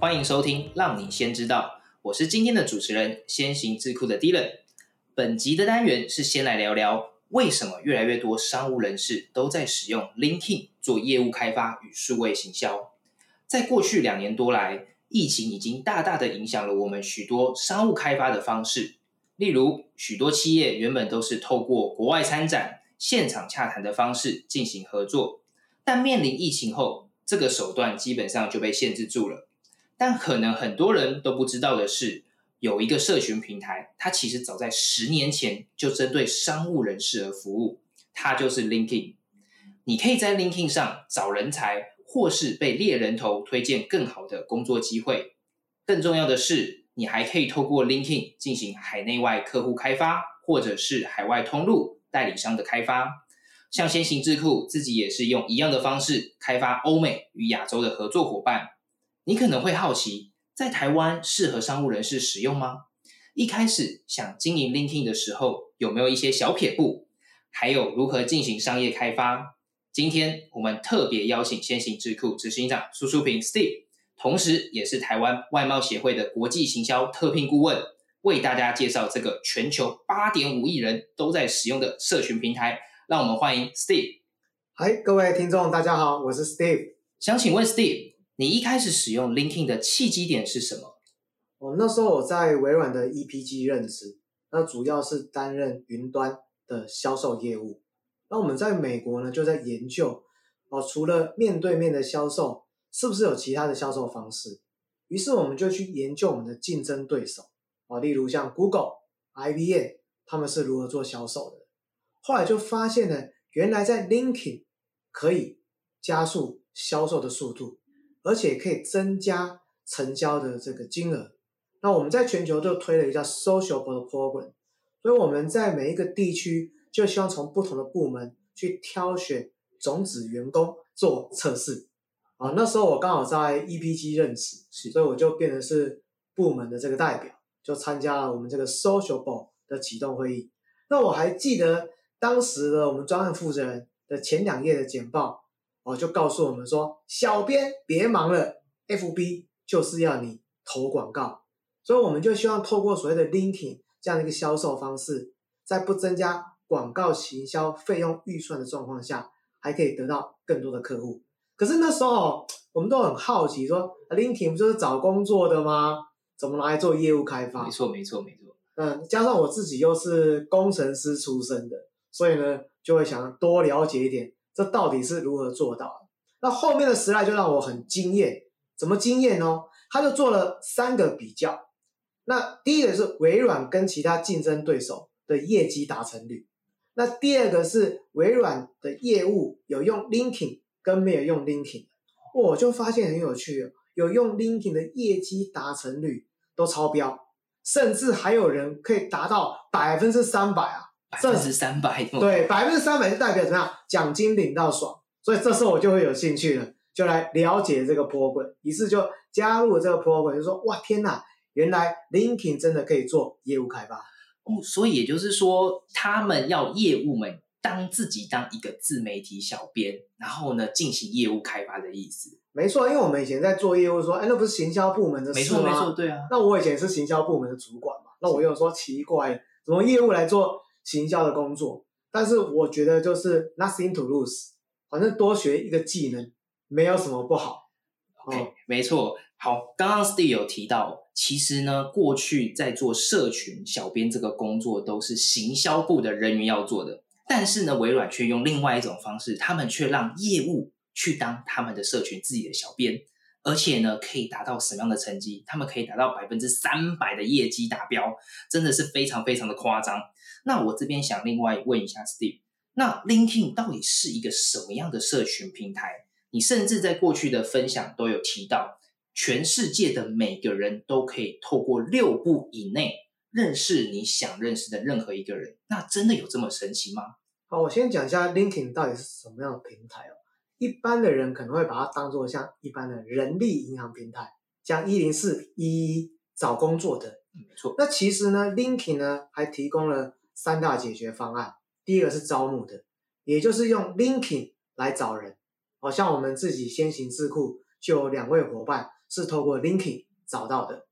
欢迎收听《让你先知道》，我是今天的主持人先行智库的 Dylan。本集的单元是先来聊聊为什么越来越多商务人士都在使用 LinkedIn 做业务开发与数位行销。在过去两年多来，疫情已经大大的影响了我们许多商务开发的方式。例如，许多企业原本都是透过国外参展、现场洽谈的方式进行合作，但面临疫情后，这个手段基本上就被限制住了，但可能很多人都不知道的是，有一个社群平台，它其实早在十年前就针对商务人士而服务，它就是 LinkedIn。你可以在 LinkedIn 上找人才，或是被猎人头推荐更好的工作机会。更重要的是，你还可以透过 LinkedIn 进行海内外客户开发，或者是海外通路代理商的开发。像先行智库自己也是用一样的方式开发欧美与亚洲的合作伙伴。你可能会好奇，在台湾适合商务人士使用吗？一开始想经营 LinkedIn 的时候，有没有一些小撇步？还有如何进行商业开发？今天我们特别邀请先行智库执行长苏淑平 Steve，同时也是台湾外贸协会的国际行销特聘顾问，为大家介绍这个全球八点五亿人都在使用的社群平台。让我们欢迎 Steve。嗨，各位听众，大家好，我是 Steve。想请问 Steve，你一开始使用 LinkedIn 的契机点是什么？我那时候我在微软的 EPG 任职，那主要是担任云端的销售业务。那我们在美国呢，就在研究哦，除了面对面的销售，是不是有其他的销售方式？于是我们就去研究我们的竞争对手啊，例如像 Google、IBM，他们是如何做销售的。后来就发现呢，原来在 LinkedIn 可以加速销售的速度，而且可以增加成交的这个金额。那我们在全球就推了一个 Sociable Program，所以我们在每一个地区就希望从不同的部门去挑选种子员工做测试。啊，那时候我刚好在 EPG 任职，所以我就变成是部门的这个代表，就参加了我们这个 Sociable 的启动会议。那我还记得。当时的我们专案负责人的前两页的简报，哦，就告诉我们说：“小编别忙了，FB 就是要你投广告。”所以我们就希望透过所谓的 linking 这样的一个销售方式，在不增加广告行销费用预算的状况下，还可以得到更多的客户。可是那时候我们都很好奇，说 linking 不就是找工作的吗？怎么拿来做业务开发？没错，没错，没错。嗯，加上我自己又是工程师出身的。所以呢，就会想多了解一点，这到底是如何做到的？那后面的时代就让我很惊艳，怎么惊艳呢？他就做了三个比较。那第一个是微软跟其他竞争对手的业绩达成率，那第二个是微软的业务有用 linkin 跟没有用 linkin 我就发现很有趣，有用 linkin 的业绩达成率都超标，甚至还有人可以达到百分之三百啊！百分之三百，对，百分之三百就代表怎么样？奖金领到爽，所以这时候我就会有兴趣了，就来了解这个 program，于是就加入了这个 program，就说哇天哪，原来 LinkedIn 真的可以做业务开发哦，所以也就是说，他们要业务们当自己当一个自媒体小编，然后呢进行业务开发的意思。没错，因为我们以前在做业务，说哎，那不是行销部门的事吗？没错，没错，对啊。那我以前是行销部门的主管嘛，那我又说奇怪，怎么业务来做？行销的工作，但是我觉得就是 nothing to lose，反正多学一个技能没有什么不好。OK，没错。好，刚刚 Steve 有提到，其实呢，过去在做社群小编这个工作都是行销部的人员要做的，但是呢，微软却用另外一种方式，他们却让业务去当他们的社群自己的小编，而且呢，可以达到什么样的成绩？他们可以达到百分之三百的业绩达标，真的是非常非常的夸张。那我这边想另外问一下 Steve，那 LinkedIn 到底是一个什么样的社群平台？你甚至在过去的分享都有提到，全世界的每个人都可以透过六步以内认识你想认识的任何一个人，那真的有这么神奇吗？好，我先讲一下 LinkedIn 到底是什么样的平台哦。一般的人可能会把它当做像一般的人力银行平台，像一零四一一找工作的。嗯没错，那其实呢，LinkedIn 呢还提供了三大解决方案。第一个是招募的，也就是用 LinkedIn 来找人。好像我们自己先行智库就有两位伙伴是透过 LinkedIn 找到的。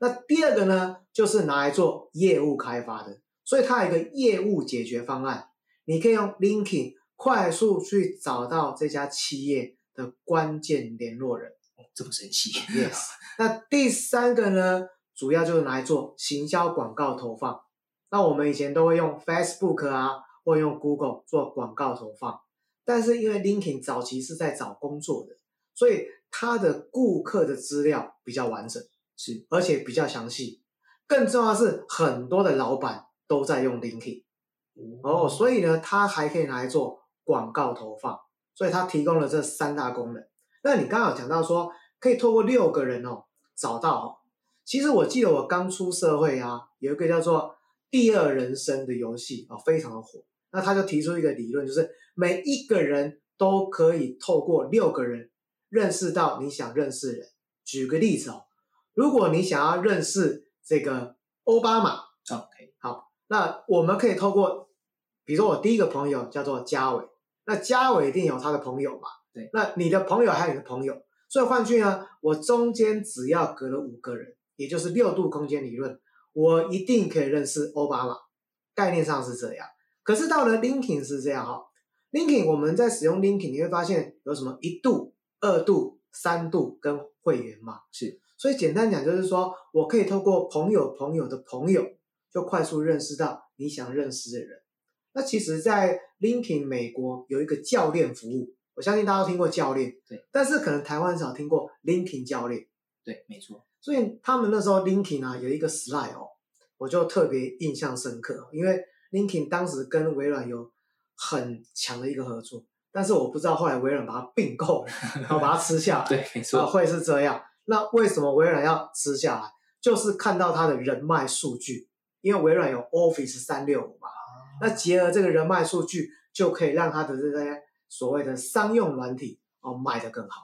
那第二个呢，就是拿来做业务开发的，所以它有一个业务解决方案，你可以用 LinkedIn 快速去找到这家企业的关键联络人。哦这么神奇。Yes，那第三个呢，主要就是拿来做行销广告投放。那我们以前都会用 Facebook 啊，或用 Google 做广告投放，但是因为 LinkedIn 早期是在找工作的，所以它的顾客的资料比较完整，是而且比较详细。更重要的是，很多的老板都在用 LinkedIn 哦，所以呢，它还可以拿来做广告投放，所以它提供了这三大功能。那你刚刚有讲到说，可以透过六个人哦找到哦。其实我记得我刚出社会啊，有一个叫做第二人生的游戏啊、哦，非常的火。那他就提出一个理论，就是每一个人都可以透过六个人认识到你想认识的人。举个例子哦，如果你想要认识这个奥巴马，OK，好那我们可以透过，比如说我第一个朋友叫做嘉伟，那嘉伟一定有他的朋友嘛？对。那你的朋友还有你的朋友，所以换句呢，我中间只要隔了五个人，也就是六度空间理论，我一定可以认识奥巴马。概念上是这样，可是到了 LinkedIn 是这样哈、LinkedIn 我们在使用 LinkedIn，你会发现有什么一度、二度、三度跟会员嘛？是。所以简单讲就是说，我可以透过朋友朋友的朋友，就快速认识到你想认识的人。那其实，在 LinkedIn 美国有一个教练服务，我相信大家都听过教练，对，但是可能台湾少听过 LinkedIn 教练。对，没错。所以他们那时候 LinkedIn 啊有一个 slide 哦，我就特别印象深刻，因为 LinkedIn 当时跟微软有很强的一个合作，但是我不知道后来微软把它并购了，然后把它吃下来，对，没啊，错。会是这样。那为什么微软要吃下来？就是看到它的人脉数据，因为微软有 Office 三六五嘛，那结合这个人脉数据，就可以让它的这些所谓的商用软体哦卖得更好。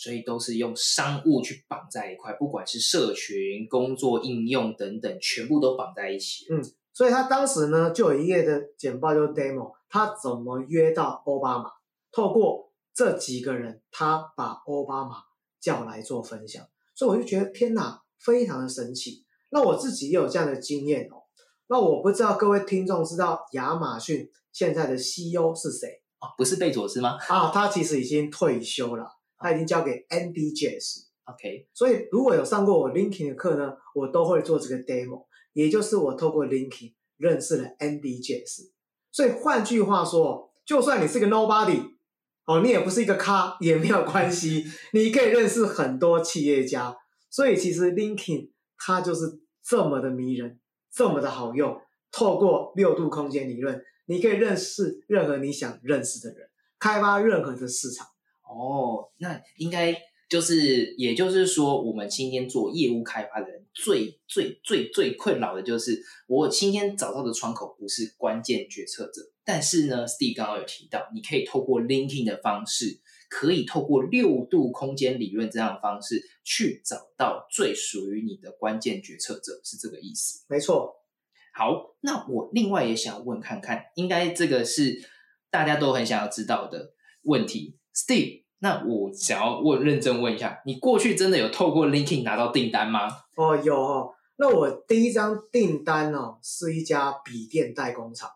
所以都是用商务去绑在一块，不管是社群、工作应用等等，全部都绑在一起。嗯所以他当时呢，就有一页的简报，就是 demo，他怎么约到奥巴马，透过这几个人，他把奥巴马叫来做分享，所以我就觉得天哪，非常的神奇。那我自己也有这样的经验哦。那我不知道各位听众知道亚马逊现在的 CEO 是谁哦，不是贝佐斯吗啊？他其实已经退休了，他已经交给 Andy Jass。？OK，所以如果有上过我 LinkedIn 的课呢，我都会做这个 demo，也就是我透过 LinkedIn 认识了 Andy Jass。所以换句话说，就算你是个 nobody，哦，你也不是一个咖，也没有关系，你可以认识很多企业家。所以其实 LinkedIn 它就是这么的迷人，这么的好用。透过六度空间理论，你可以认识任何你想认识的人，开发任何的市场。哦，那应该就是，也就是说，我们今天做业务开发的人，最最最最困扰的就是，我今天找到的窗口不是关键决策者，但是呢，Steve 刚刚有提到，你可以透过 linking 的方式，可以透过六度空间理论这样的方式，去找到最属于你的关键决策者，是这个意思。没错，好，那我另外也想问看看，应该这个是大家都很想要知道的问题，Steve。那我想要问，认真问一下，你过去真的有透过 LinkedIn 拿到订单吗？哦，有哦。那我第一张订单哦，是一家笔电代工厂。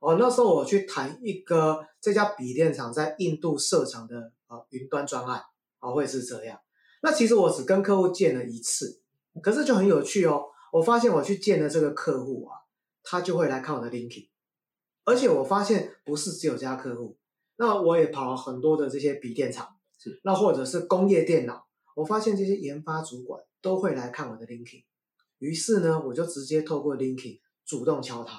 哦，那时候我去谈一个这家笔电厂在印度设厂的呃云端专案，哦，会是这样。那其实我只跟客户见了一次，可是就很有趣哦。我发现我去见的这个客户啊，他就会来看我的 LinkedIn，而且我发现不是只有这家客户，那我也跑了很多的这些笔电厂，是那或者是工业电脑，我发现这些研发主管都会来看我的 LinkedIn，于是呢，我就直接透过 LinkedIn 主动敲他。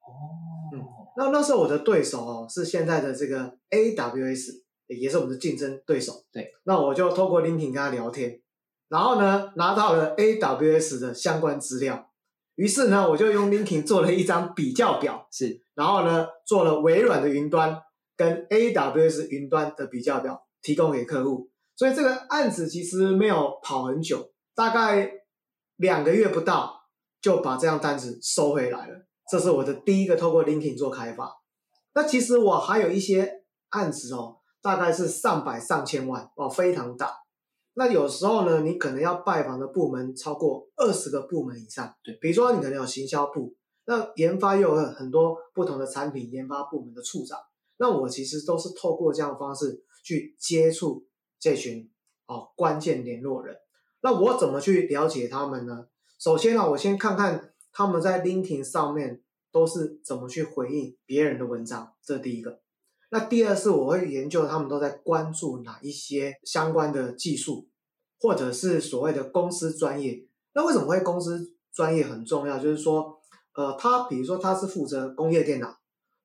哦嗯那那时候我的对手哦是现在的这个 AWS，也是我们的竞争对手。对，那我就透过 LinkedIn 跟他聊天，然后呢拿到了 AWS 的相关资料，于是呢我就用 LinkedIn 做了一张比较表，是，然后呢做了微软的云端跟 AWS 云端的比较表，提供给客户。所以这个案子其实没有跑很久，大概两个月不到就把这样单子收回来了。这是我的第一个透过 LinkedIn 做开发。那其实我还有一些案子哦，大概是上百上千万哦，非常大。那有时候呢，你可能要拜访的部门超过二十个部门以上。对，比如说你可能有行销部，那研发又有很多不同的产品研发部门的处长。那我其实都是透过这样的方式去接触这群哦关键联络人。那我怎么去了解他们呢？首先呢，我先看看他们在 LinkedIn 上面都是怎么去回应别人的文章，这第一个。那第二是我会研究他们都在关注哪一些相关的技术，或者是所谓的公司专业。那为什么会公司专业很重要？就是说，呃，他比如说他是负责工业电脑，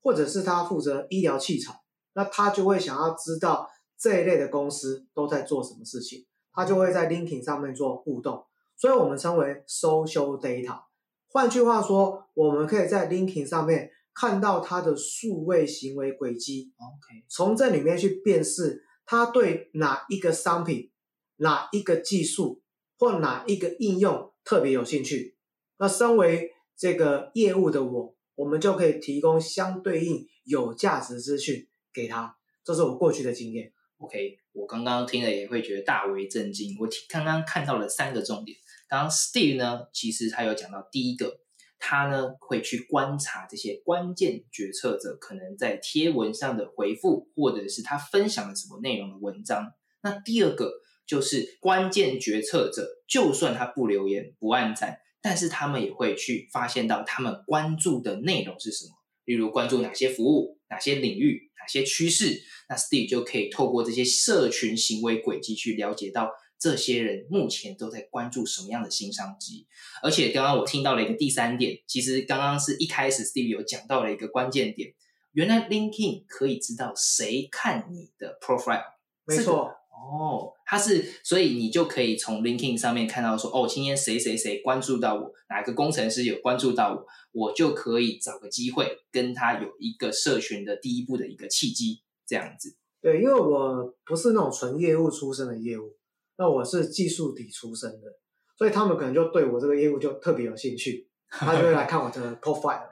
或者是他负责医疗器材，那他就会想要知道这一类的公司都在做什么事情，他就会在 LinkedIn 上面做互动，所以我们称为 Social Data。换句话说，我们可以在 LinkedIn 上面。看到他的数位行为轨迹，OK，从这里面去辨识他对哪一个商品、哪一个技术或哪一个应用特别有兴趣。那身为这个业务的我，我们就可以提供相对应有价值资讯给他。这是我过去的经验。OK，我刚刚听了也会觉得大为震惊。我刚刚看到了三个重点。刚刚 Steve 呢，其实他有讲到第一个。他呢会去观察这些关键决策者可能在贴文上的回复，或者是他分享了什么内容的文章。那第二个就是关键决策者，就算他不留言不按赞，但是他们也会去发现到他们关注的内容是什么，例如关注哪些服务、哪些领域、哪些趋势。那 Steve 就可以透过这些社群行为轨迹去了解到。这些人目前都在关注什么样的新商机？而且刚刚我听到了一个第三点，其实刚刚是一开始 Steve 有讲到了一个关键点，原来 LinkedIn 可以知道谁看你的 profile。没错，哦，它是，所以你就可以从 LinkedIn 上面看到说，哦，今天谁谁谁关注到我，哪个工程师有关注到我，我就可以找个机会跟他有一个社群的第一步的一个契机，这样子。对，因为我不是那种纯业务出身的业务。那我是技术底出身的，所以他们可能就对我这个业务就特别有兴趣，他就会来看我的 profile 嘛。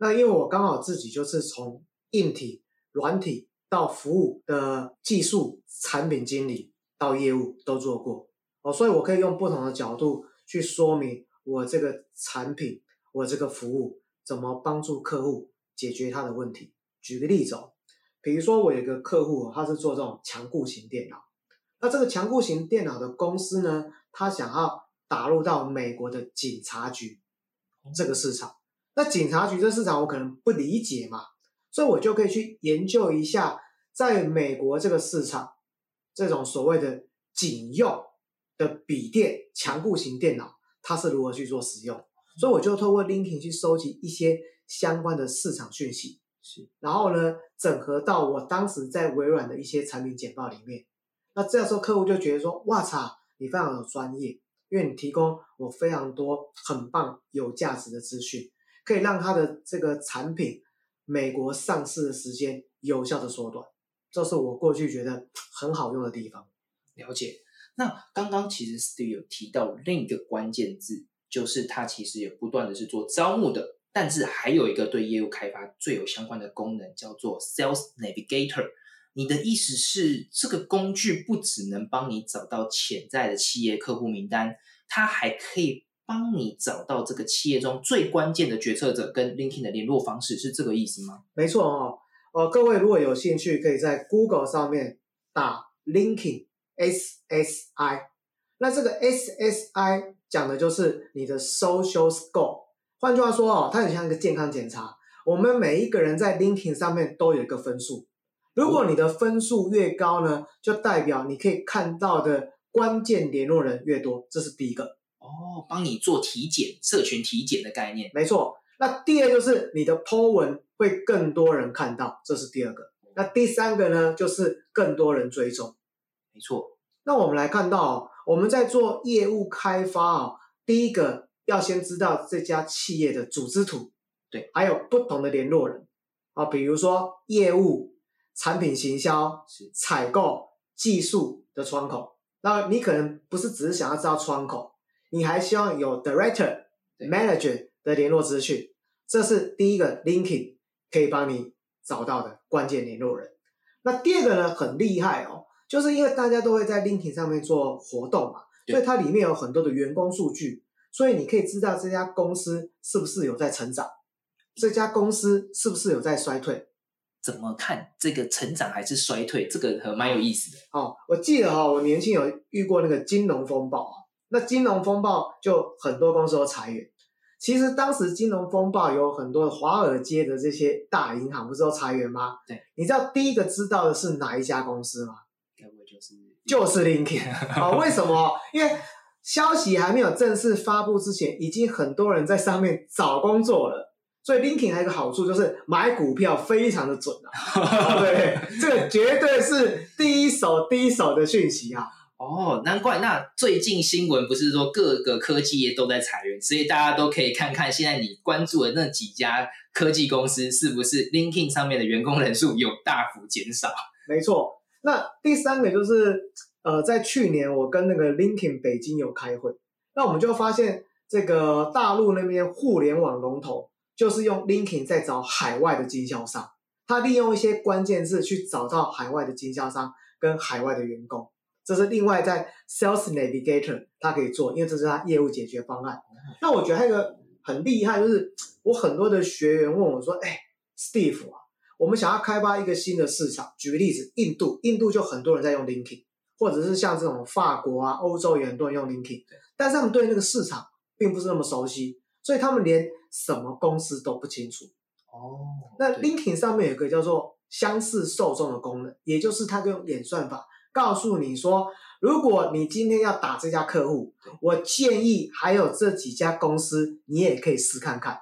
那因为我刚好自己就是从硬体、软体到服务的技术产品经理到业务都做过哦，所以我可以用不同的角度去说明我这个产品、我这个服务怎么帮助客户解决他的问题。举个例子哦，比如说我有一个客户，他是做这种强固型电脑。那这个强固型电脑的公司呢，他想要打入到美国的警察局这个市场。那警察局这市场我可能不理解嘛，所以我就可以去研究一下，在美国这个市场，这种所谓的警用的笔电强固型电脑，它是如何去做使用。所以我就透过 LinkedIn 去收集一些相关的市场讯息，是，然后呢，整合到我当时在微软的一些产品简报里面。那这样时候客户就觉得说：“哇操，你非常有专业，因为你提供我非常多很棒有价值的资讯，可以让他的这个产品美国上市的时间有效的缩短。”这是我过去觉得很好用的地方。了解。那刚刚其实 Steve 有提到另一个关键字，就是他其实也不断的是做招募的，但是还有一个对业务开发最有相关的功能，叫做 Sales Navigator。你的意思是，这个工具不只能帮你找到潜在的企业客户名单，它还可以帮你找到这个企业中最关键的决策者跟 LinkedIn 的联络方式，是这个意思吗？没错哦，呃，各位如果有兴趣，可以在 Google 上面打 LinkedIn SSI，那这个 SSI 讲的就是你的 Social Score，换句话说哦，它很像一个健康检查，我们每一个人在 LinkedIn 上面都有一个分数。如果你的分数越高呢，就代表你可以看到的关键联络人越多，这是第一个哦，帮你做体检，社群体检的概念，没错。那第二就是你的 po 文会更多人看到，这是第二个。那第三个呢，就是更多人追踪，没错。那我们来看到，我们在做业务开发啊，第一个要先知道这家企业的组织图，对，还有不同的联络人。啊，比如说业务、产品行销、是。采购、技术的窗口。那你可能不是只是想要知道窗口，你还希望有 director、manager 的联络资讯，这是第一个 linking 可以帮你找到的关键联络人。那第二个呢，很厉害哦，就是因为大家都会在 LinkedIn 上面做活动嘛，所以它里面有很多的员工数据，所以你可以知道这家公司是不是有在成长，这家公司是不是有在衰退。怎么看这个成长还是衰退？这个很蛮有意思的。哦，我记得哈、我年轻有遇过那个金融风暴啊，那金融风暴就很多公司都裁员。其实当时金融风暴有很多华尔街的这些大银行不是都裁员吗？对，你知道第一个知道的是哪一家公司吗？该不会就是就是 LinkedIn 啊、为什么？因为消息还没有正式发布之前，已经很多人在上面找工作了。所以 LinkedIn 还有一个好处就是买股票非常的准啊，对，这个绝对是第一手第一手的讯息啊。哦，难怪那最近新闻不是说各个科技业都在裁员，所以大家都可以看看现在你关注的那几家科技公司是不是 LinkedIn 上面的员工人数有大幅减少。没错。那第三个就是，呃，在去年我跟那个 LinkedIn 北京有开会，那我们就发现这个大陆那边互联网龙头就是用 LinkedIn 在找海外的经销商，他利用一些关键字去找到海外的经销商跟海外的员工，这是另外在 Sales Navigator 它可以做，因为这是它业务解决方案。那我觉得还有一个很厉害，就是 我很多的学员问我说：“哎，Steve 啊。”我们想要开发一个新的市场，举个例子，印度，印度就很多人在用 LinkedIn，或者是像这种法国啊、欧洲也很多人用 LinkedIn，但是他们对那个市场并不是那么熟悉，所以他们连什么公司都不清楚。哦，那 LinkedIn 上面有一个叫做相似受众的功能，也就是它用演算法告诉你说，如果你今天要打这家客户，我建议还有这几家公司你也可以试看看，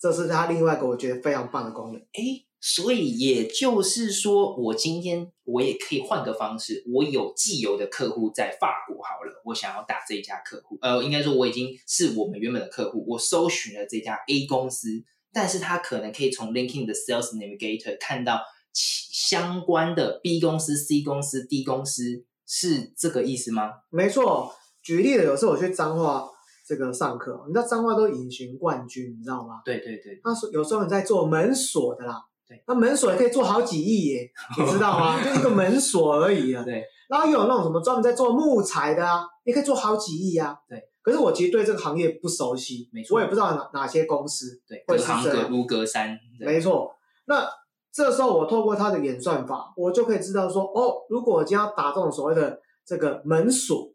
这是它另外一个我觉得非常棒的功能。诶，所以也就是说，我今天我也可以换个方式，我有既有的客户在法国好了，我想要打这一家客户，呃，应该说我已经是我们原本的客户，我搜寻了这家 A 公司，但是他可能可以从 LinkedIn 的 Sales Navigator 看到其相关的 B 公司、C 公司、D 公司，是这个意思吗？没错，举例的，有时候我去彰化这个上课，你知道彰化都隐形冠军，你知道吗？对对对，他说有时候你在做门锁的啦，对，那门锁也可以做好几亿耶，你知道吗？就一个门锁而已啊。对，然后又有那种什么专门在做木材的啊，也可以做好几亿啊。对。可是我其实对这个行业不熟悉，没错我也不知道哪哪些公司。对，会隔行隔是这样如隔山，对没错。那这时候我透过它的演算法，我就可以知道说，哦，如果我今天要打这种所谓的这个门锁，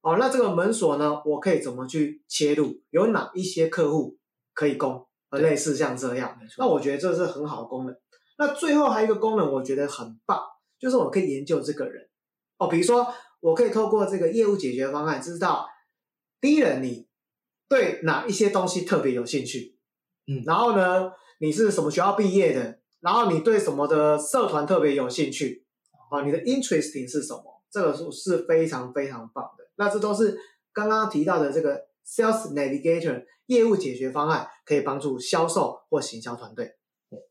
哦，那这个门锁呢，我可以怎么去切入？有哪一些客户可以攻？呃，类似像这样。那我觉得这是很好的功能。那最后还有一个功能，我觉得很棒，就是我可以研究这个人。哦，比如说我可以透过这个业务解决方案，知道第一人你对哪一些东西特别有兴趣，嗯然后呢，你是什么学校毕业的，然后你对什么的社团特别有兴趣，啊，你的 interesting 是什么？这个是是非常非常棒的。那这都是刚刚提到的这个 Sales Navigator 业务解决方案，可以帮助销售或行销团队。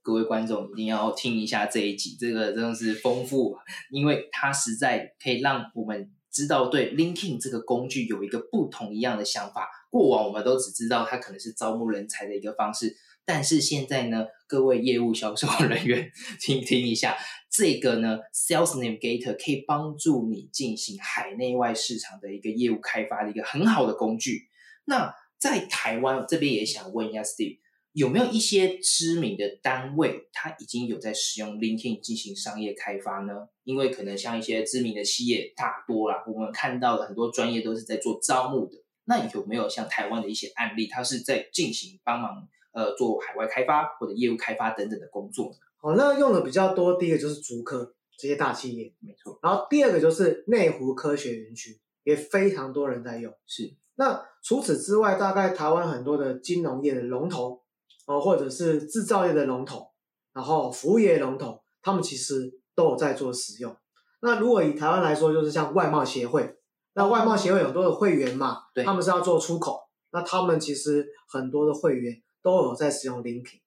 各位观众一定要听一下这一集，这个真的是丰富，因为它实在可以让我们知道对 LinkedIn 这个工具有一个不同一样的想法。过往我们都只知道它可能是招募人才的一个方式，但是现在呢，各位业务销售人员听听一下，这个呢 Sales Navigator 可以帮助你进行海内外市场的一个业务开发的一个很好的工具。那在台湾这边也想问一下 Steve。有没有一些知名的单位，它已经有在使用 LinkedIn 进行商业开发呢？因为可能像一些知名的企业大多啦，我们看到的很多专业都是在做招募的。那有没有像台湾的一些案例，它是在进行帮忙呃做海外开发或者业务开发等等的工作呢？好，那用的比较多，第一个就是竹科这些大企业，没错，然后第二个就是内湖科学园区，也非常多人在用。是那除此之外，大概台湾很多的金融业的龙头，哦，或者是制造业的龙头，然后服务业龙头，他们其实都有在做使用。那如果以台湾来说，就是像外贸协会，那外贸协会有很多的会员嘛，对他们是要做出口，那他们其实很多的会员都有在使用 LinkedIn。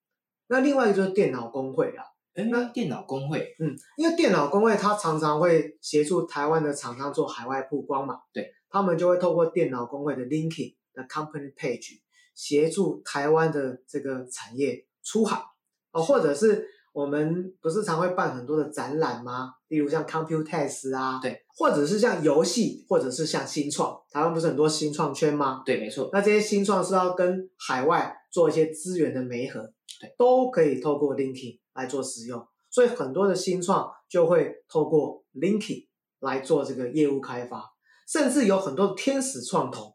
那另外一个就是电脑工会啊，哎，那电脑工会，嗯，因为电脑工会它常常会协助台湾的厂商做海外曝光嘛，对，他们就会透过电脑工会的 LinkedIn 的 Company Page 协助台湾的这个产业出海。哦，或者是我们不是常会办很多的展览吗？例如像 Computex 啊，对，或者是像游戏，或者是像新创，台湾不是很多新创圈吗？对，没错，那这些新创是要跟海外做一些资源的媒合，对，都可以透过 LinkedIn 来做使用，所以很多的新创就会透过 LinkedIn 来做这个业务开发，甚至有很多的天使创投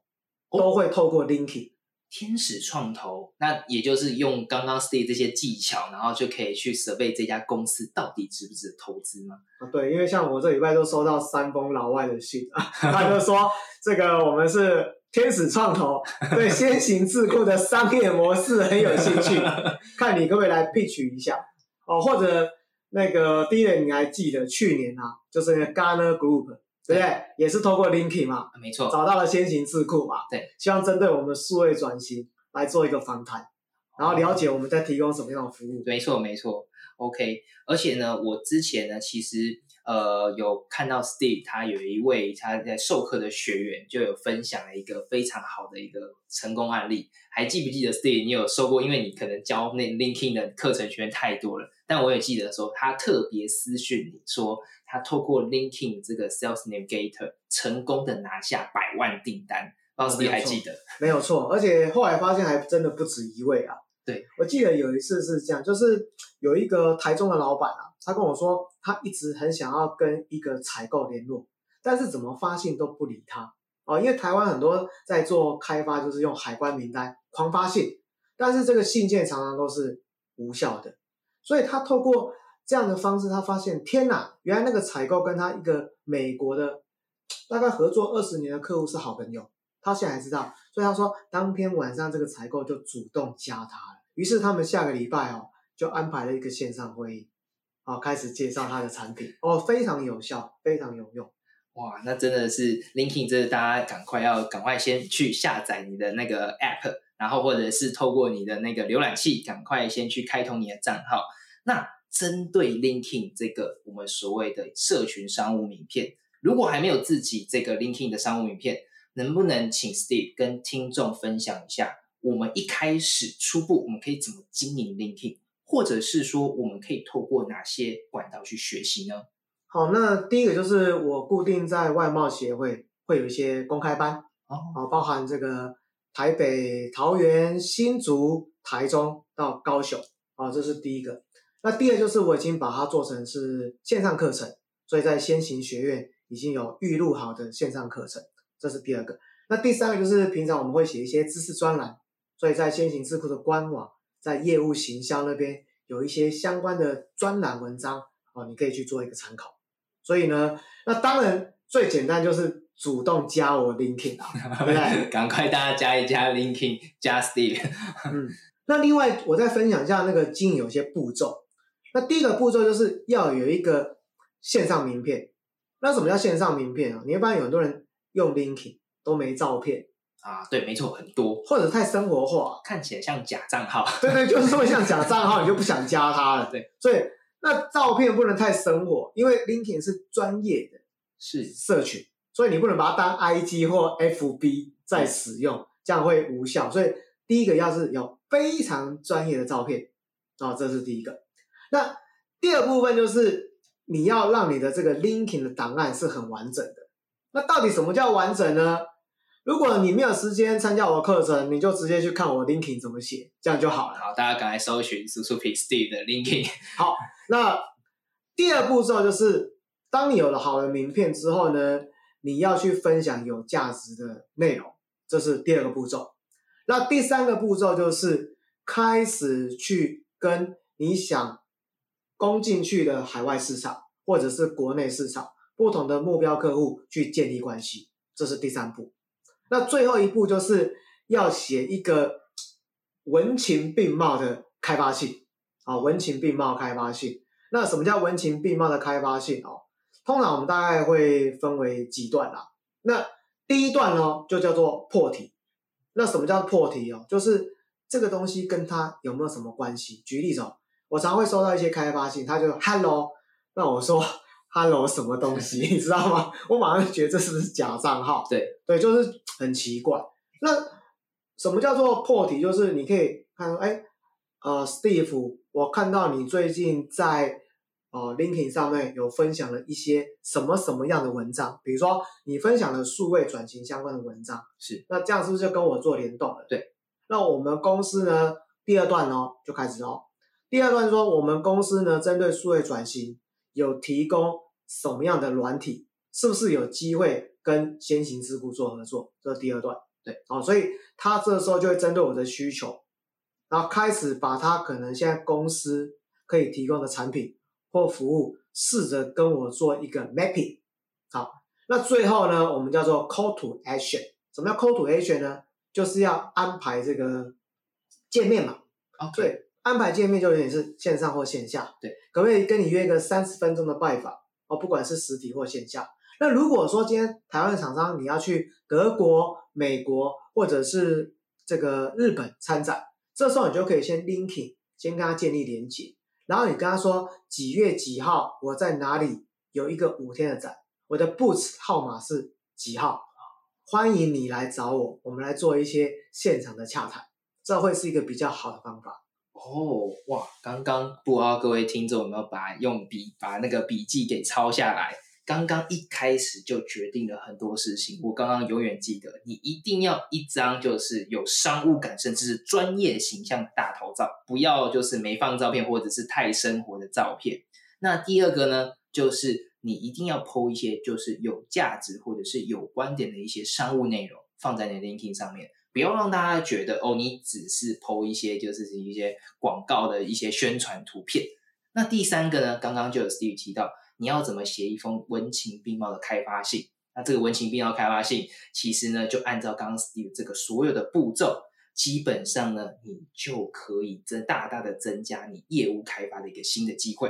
都会透过 LinkedIn。天使创投，那也就是用刚刚 Steve 这些技巧，然后就可以去 survey 这家公司到底值不值得投资吗？啊，对，因为像我这礼拜都收到三封老外的信啊，他就说这个我们是天使创投，对先行智库的商业模式很有兴趣，看你可不可以来 pitch 一下哦，或者那个第一人你还记得去年啊，就是那个 Garner Group 对不对？也是透过 LinkedIn 嘛，没错，找到了先行智库嘛，对，希望针对我们数位转型来做一个访谈，然后了解我们在提供什么样的服务。没错，没错。OK，而且呢，我之前呢，其实呃有看到 Steve 他有一位他在授课的学员就有分享了一个非常好的一个成功案例，还记不记得 Steve 你有收过？因为你可能教那 LinkedIn 的课程学员太多了，但我也记得说他特别私讯你说他透过 LinkedIn 这个 Sales Navigator 成功的拿下百万订单，不知道 Steve 还记得？没有错，而且后来发现还真的不止一位啊。对，我记得有一次是这样，就是有一个台中的老板啊，他跟我说，他一直很想要跟一个采购联络，但是怎么发信都不理他。哦，因为台湾很多在做开发，就是用海关名单狂发信，但是这个信件常常都是无效的，所以他透过这样的方式，他发现天哪，原来那个采购跟他一个美国的大概合作二十年的客户是好朋友，他现在还知道，所以他说当天晚上这个采购就主动加他。于是他们下个礼拜哦，就安排了一个线上会议，哦，开始介绍他的产品，哦，非常有效，非常有用。哇，那真的是 linkin 这大家赶快要赶快先去下载你的那个 App，然后或者是透过你的那个浏览器，赶快先去开通你的账号。那针对 Linking 这个我们所谓的社群商务名片，如果还没有自己这个 Linking 的商务名片，能不能请 Steve 跟听众分享一下？我们一开始初步我们可以怎么经营 LinkedIn，或者是说我们可以透过哪些管道去学习呢？好，那第一个就是我固定在外贸协会会有一些公开班，哦，啊，包含这个台北、桃园、新竹、台中到高雄，啊，这是第一个。那第二就是我已经把它做成是线上课程，所以在先行学院已经有预录好的线上课程，这是第二个。那第三个就是平常我们会写一些知识专栏。所以在先行智库的官网，在业务行销那边有一些相关的专栏文章哦，你可以去做一个参考。所以呢，那当然最简单就是主动加我 LinkedIn 啊，对不对？赶快大家加一加 LinkedIn，加 Steve。嗯，那另外我再分享一下那个经营有些步骤。那第一个步骤就是要有一个线上名片。那什么叫线上名片啊？你会发现有很多人用 LinkedIn 都没照片。啊，对，没错，很多，或者太生活化，看起来像假账号。对对，就是会像假账号，你就不想加他了。对，所以那照片不能太生活，因为 LinkedIn 是专业的是社群，所以你不能把它当 IG 或 FB 在使用，这样会无效。所以第一个要是有非常专业的照片，啊，这是第一个。那第二部分就是你要让你的这个 LinkedIn 的档案是很完整的。那到底什么叫完整呢？如果你没有时间参加我的课程，你就直接去看我 LinkedIn 怎么写，这样就好了。好，大家赶快搜寻 s u p i Steve 的 LinkedIn。好，那第二步骤就是，当你有了好的名片之后呢，你要去分享有价值的内容，这是第二个步骤。那第三个步骤就是开始去跟你想攻进去的海外市场或者是国内市场不同的目标客户去建立关系，这是第三步。那最后一步就是要写一个文情并茂的开发信啊，文情并茂开发信。那什么叫文情并茂的开发信哦？通常我们大概会分为几段啦。那第一段呢，就叫做破题。那什么叫破题哦？就是这个东西跟它有没有什么关系？举例子哦，我常会收到一些开发信，他就 Hello，那我说 Hello 什么东西，你知道吗？我马上就觉得这是不是假账号？对对，就是很奇怪。那什么叫做破题？就是你可以看到，哎，呃，Steve，我看到你最近在呃 LinkedIn 上面有分享了一些什么什么样的文章，比如说你分享了数位转型相关的文章，是那这样是不是就跟我做联动了？对。那我们公司呢，第二段哦就开始哦，第二段说我们公司呢针对数位转型有提供什么样的软体，是不是有机会跟先行智库做合作？这是第二段。对，哦，所以他这时候就会针对我的需求，然后开始把他可能现在公司可以提供的产品或服务，试着跟我做一个 mapping。好，那最后呢，我们叫做 call to action。什么叫 call to action 呢？就是要安排这个见面嘛。啊，对，安排见面就有点是线上或线下。对，可不可以跟你约个三十分钟的拜访？哦，不管是实体或线下。那如果说今天台湾厂商你要去德国、美国或者是这个日本参展，这时候你就可以先 linking，先跟他建立连接，然后你跟他说几月几号我在哪里有一个五天的展，我的 booth 号码是几号，欢迎你来找我，我们来做一些现场的洽谈，这会是一个比较好的方法。哦，哇，刚刚不知道各位听众有没有把用笔把那个笔记给抄下来？刚刚一开始就决定了很多事情，我刚刚永远记得，你一定要一张就是有商务感，甚至是专业形象大头照，不要就是没放照片或者是太生活的照片。那第二个呢，就是你一定要 PO 一些就是有价值或者是有观点的一些商务内容放在你的 LinkedIn 上面，不要让大家觉得哦，你只是 PO 一些就是一些广告的一些宣传图片。那第三个呢，刚刚就有 Steve 提到。你要怎么写一封文情并茂的开发信？那这个文情并茂开发信，其实呢，就按照刚刚 Steve 这个所有的步骤，基本上呢，你就可以增大大的增加你业务开发的一个新的机会。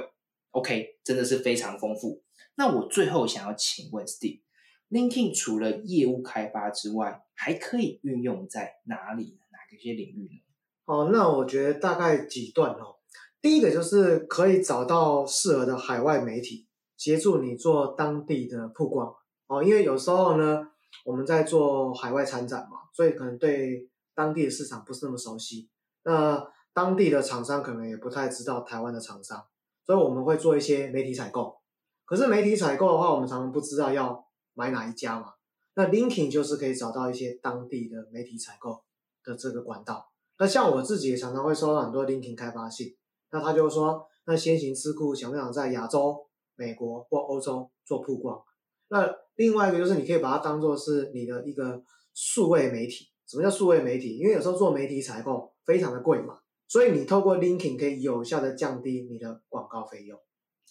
OK，真的是非常丰富。那我最后想要请问 Steve LinkedIn 除了业务开发之外，还可以运用在哪里？哪个些领域呢？哦，那我觉得大概几段哦。第一个就是可以找到适合的海外媒体。协助你做当地的曝光哦，因为有时候呢，我们在做海外参展嘛，所以可能对当地的市场不是那么熟悉。那当地的厂商可能也不太知道台湾的厂商，所以我们会做一些媒体采购。可是媒体采购的话，我们常常不知道要买哪一家嘛。那 l i n k i n 就是可以找到一些当地的媒体采购的这个管道。那像我自己也常常会收到很多 l i n k i n 开发信，那他就说，那先行智库想不想在亚洲？美国或欧洲做曝光，那另外一个就是你可以把它当做是你的一个数位媒体。什么叫数位媒体？因为有时候做媒体采购非常的贵嘛，所以你透过 l i n k i n 可以有效的降低你的广告费用。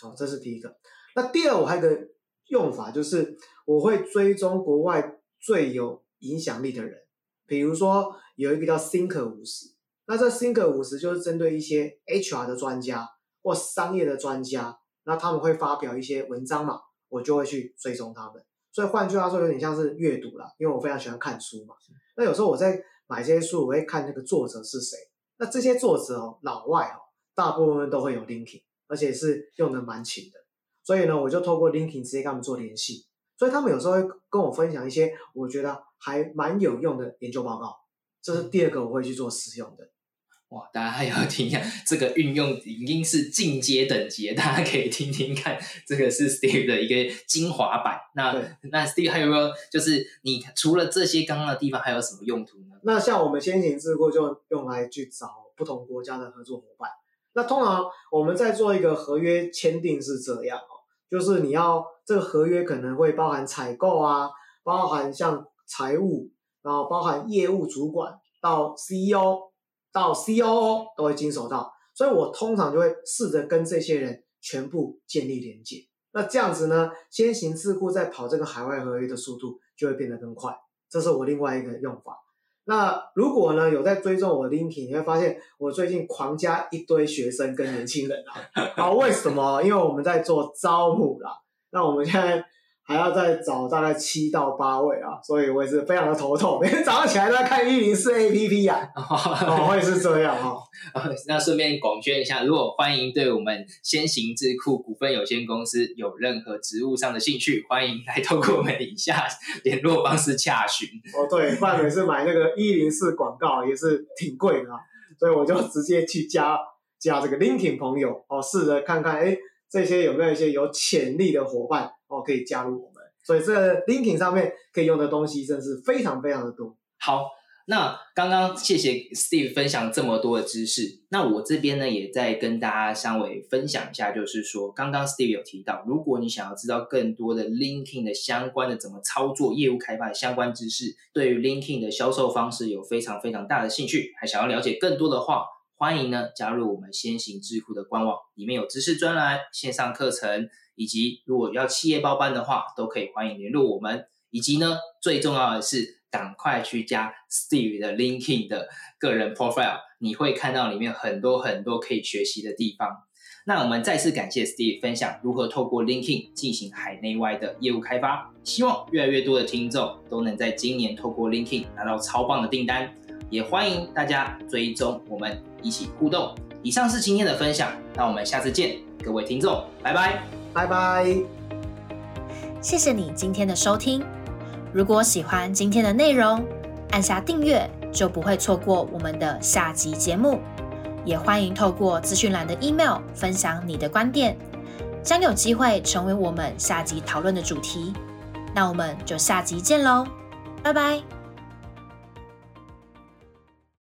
好，这是第一个。那第二，我还有个用法，就是我会追踪国外最有影响力的人，比如说有一个叫 Thinker 五十，那这 Thinker 五十就是针对一些 HR 的专家或商业的专家。那他们会发表一些文章嘛，我就会去追踪他们。所以换句话说，有点像是阅读啦，因为我非常喜欢看书嘛。那有时候我在买这些书，我会看那个作者是谁。那这些作者哦，老外哦，大部分都会有 linking，而且是用的蛮勤的。所以呢，我就透过 linking 直接跟他们做联系。所以他们有时候会跟我分享一些我觉得还蛮有用的研究报告。这是第二个我会去做使用的。哇，大家还要听一下，这个运用已经是进阶等级，大家可以听听看。这个是 Steve 的一个精华版。那那 Steve 还有没有？就是你除了这些刚刚的地方，还有什么用途呢？那像我们先行智库就用来去找不同国家的合作伙伴。那通常我们在做一个合约签订是这样哦，就是你要这个合约可能会包含采购啊，包含像财务，然后包含业务主管到 CEO。到 COO 都会经手到，所以我通常就会试着跟这些人全部建立连接。那这样子呢，先行智库在跑这个海外合约的速度就会变得更快。这是我另外一个用法。那如果呢有在追踪我的 LinkedIn，你会发现我最近狂加一堆学生跟年轻人啊。好，为什么？因为我们在做招募啦。那我们现在还要再找大概七到八位啊，所以我也是非常的头痛，每天早上起来都在看一零四 A P P 啊，哦，会是这样 哦、那顺便广宣一下，如果欢迎对我们先行智库股份有限公司有任何职务上的兴趣，欢迎来透过我们以下 联络方式洽询。哦，对，不然每次买那个一零四广告也是挺贵的啊，所以我就直接去加加这个 LinkedIn 朋友哦，试着看看，哎，这些有没有一些有潜力的伙伴哦，可以加入我们。所以这 LinkedIn 上面可以用的东西真是非常非常的多。好，那刚刚谢谢 Steve 分享这么多的知识。那我这边呢，也在跟大家稍微分享一下，就是说，刚刚 Steve 有提到，如果你想要知道更多的 LinkedIn 的相关的怎么操作、业务开发的相关知识，对于 LinkedIn 的销售方式有非常非常大的兴趣，还想要了解更多的话，欢迎呢加入我们先行智库的官网，里面有知识专栏、线上课程，以及如果要企业包班的话，都可以欢迎联络我们。以及呢，最重要的是，赶快去加 Steve 的 LinkedIn 的个人 profile，你会看到里面很多很多可以学习的地方。那我们再次感谢 Steve 分享如何透过 LinkedIn 进行海内外的业务开发，希望越来越多的听众都能在今年透过 LinkedIn 拿到超棒的订单。也欢迎大家追踪我们，一起互动。以上是今天的分享，那我们下次见，各位听众，拜拜。拜拜。谢谢你今天的收听。如果喜欢今天的内容，按下订阅就不会错过我们的下集节目。也欢迎透过资讯栏的 email 分享你的观点，将有机会成为我们下集讨论的主题。那我们就下集见喽，拜拜。